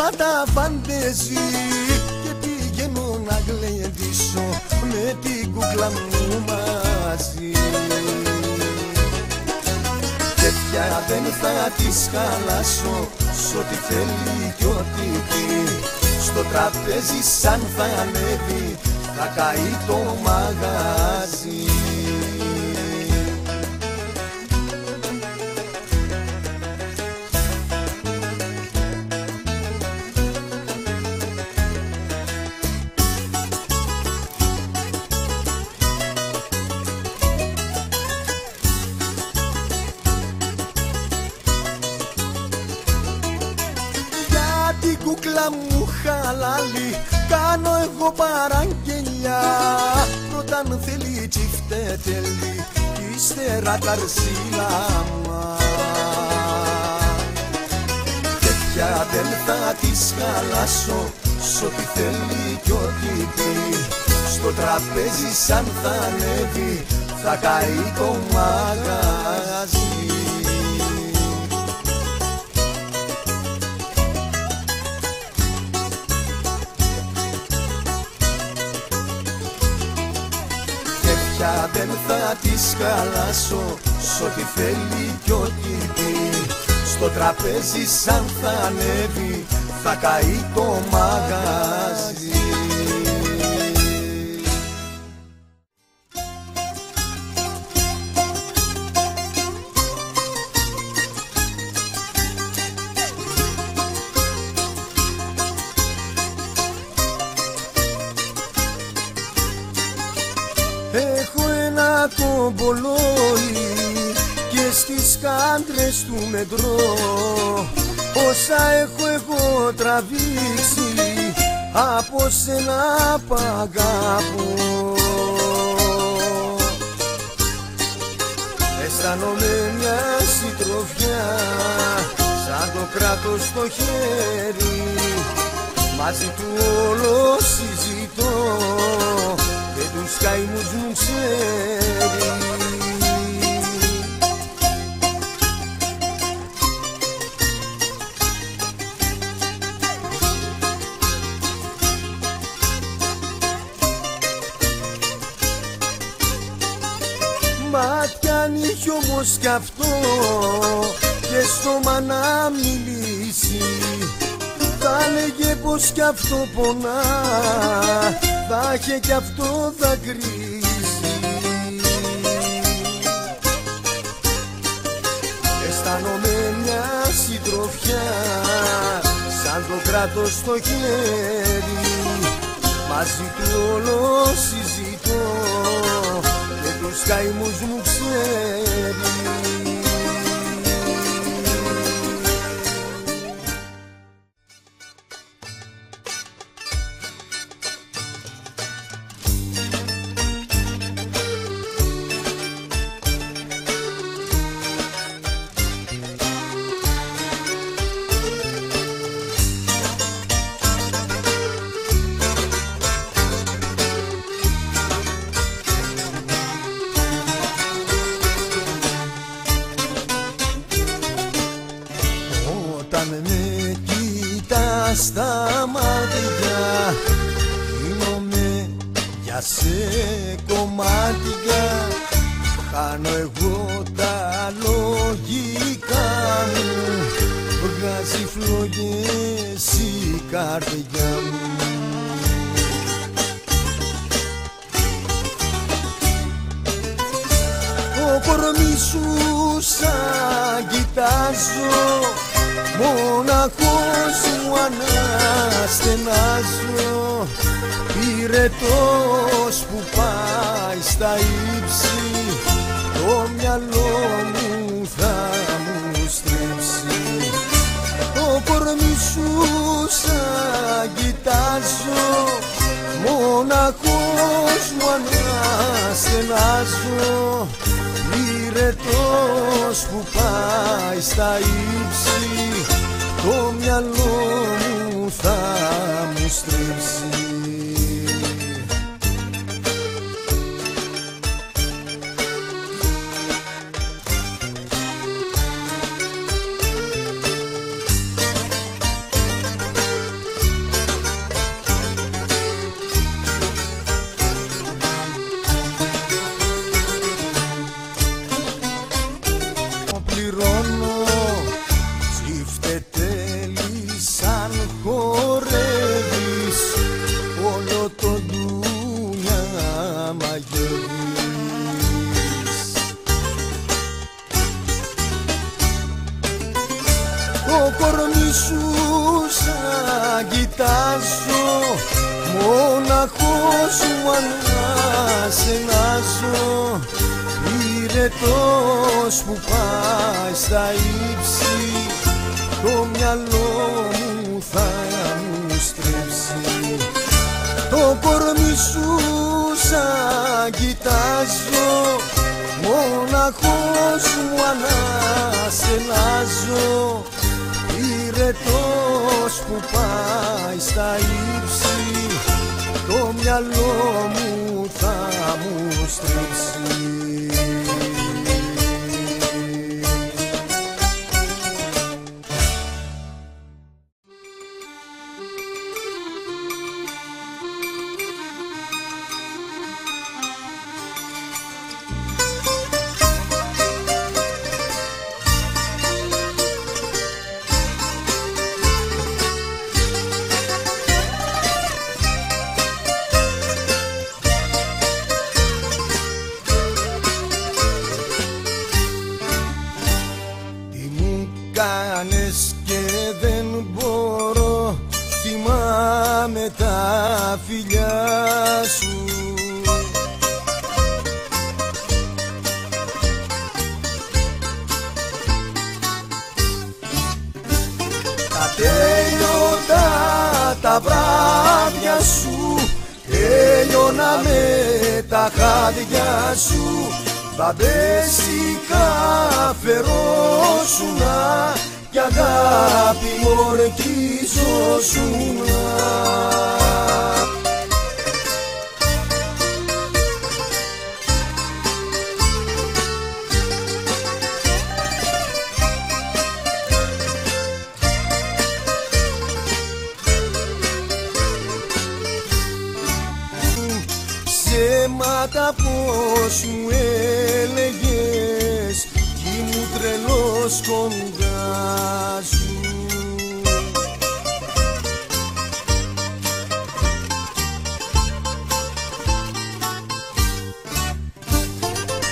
φόροι και κοστούμι και γραβάτα φαντεζή και πηγαίνω να γλεντήσω με την κούκλα μου μαζί. Και πια δεν θα τη χαλάσω σ' ό,τι θέλει κι ό,τι πει. Στο τραπέζι σαν θα ανέβει θα καεί το μαγαζί την κούκλα μου χαλάλη κάνω εγώ παραγγελιά. Πρώτα αν θέλει τσιφτε τέλει κι ύστερα καρσίλαμα Και πια δεν θα της χαλάσω σ' ό,τι θέλει κι ό,τι πει. Στο τραπέζι σαν θα ανέβει θα καεί το μαγαζί θα της χαλάσω Σ' ό,τι θέλει κι ό,τι πει Στο τραπέζι σαν θα ανέβει Θα καεί το μαγαζί ένα κομπολόι και στις κάντρες του μετρό. Όσα έχω εγώ τραβήξει από σένα παγάπω Αισθάνομαι μια συντροφιά σαν το κράτος στο χέρι. Μαζί του όλο συζητώ και τους καημούς μου ξέρει Μάτια αν είχε όμως κι αυτό και στόμα να μιλήσει θα λέγε πως κι αυτό πονά θα είχε κι αυτό δακρύζει Αισθάνομαι μια συντροφιά σαν το κράτος στο χέρι. Μαζί του όλο συζητώ και τους καημούς μου ξέρει στα μάτια. Γίνομαι για σε κομμάτια. Χάνω εγώ τα λογικά μου. Βγάζει φλόγες η καρδιά μου αναστενάζω Πυρετός που πάει στα ύψη Το μυαλό μου θα μου στρέψει Το κορμί σου σαν κοιτάζω Μοναχός μου αναστενάζω Πυρετός που πάει στα ύψη Το μυαλό μου θα μου στρέψει κορμί σου σαν κοιτάζω Μοναχός μου ανασενάζω Πυρετός που πάει στα ύψη Το μυαλό μου θα μου στρέψει. Το κορμί σου σαν κοιτάζω Μοναχός μου ανασενάζω Πυρετός που πάει στα ύψη Το μυαλό μου θα μου στρέψει τα φιλιά σου. Τα τέλειωτα τα βράδια σου Τέλειωνα με τα χάδια σου. Μπαμπέσικα φερόσουνα Κι αγάπη ορκίζωσουνα πως μου έλεγες Κι ήμουν τρελός κοντάς σου.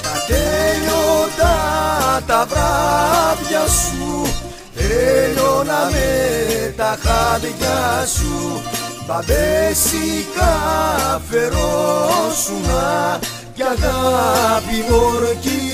Τα τέλειωτα τα βράδια σου Τέλειωνα με τα χάδια σου. Μπαμπέσικα φερόσουνα Κι αγάπη ορκίζωσουνα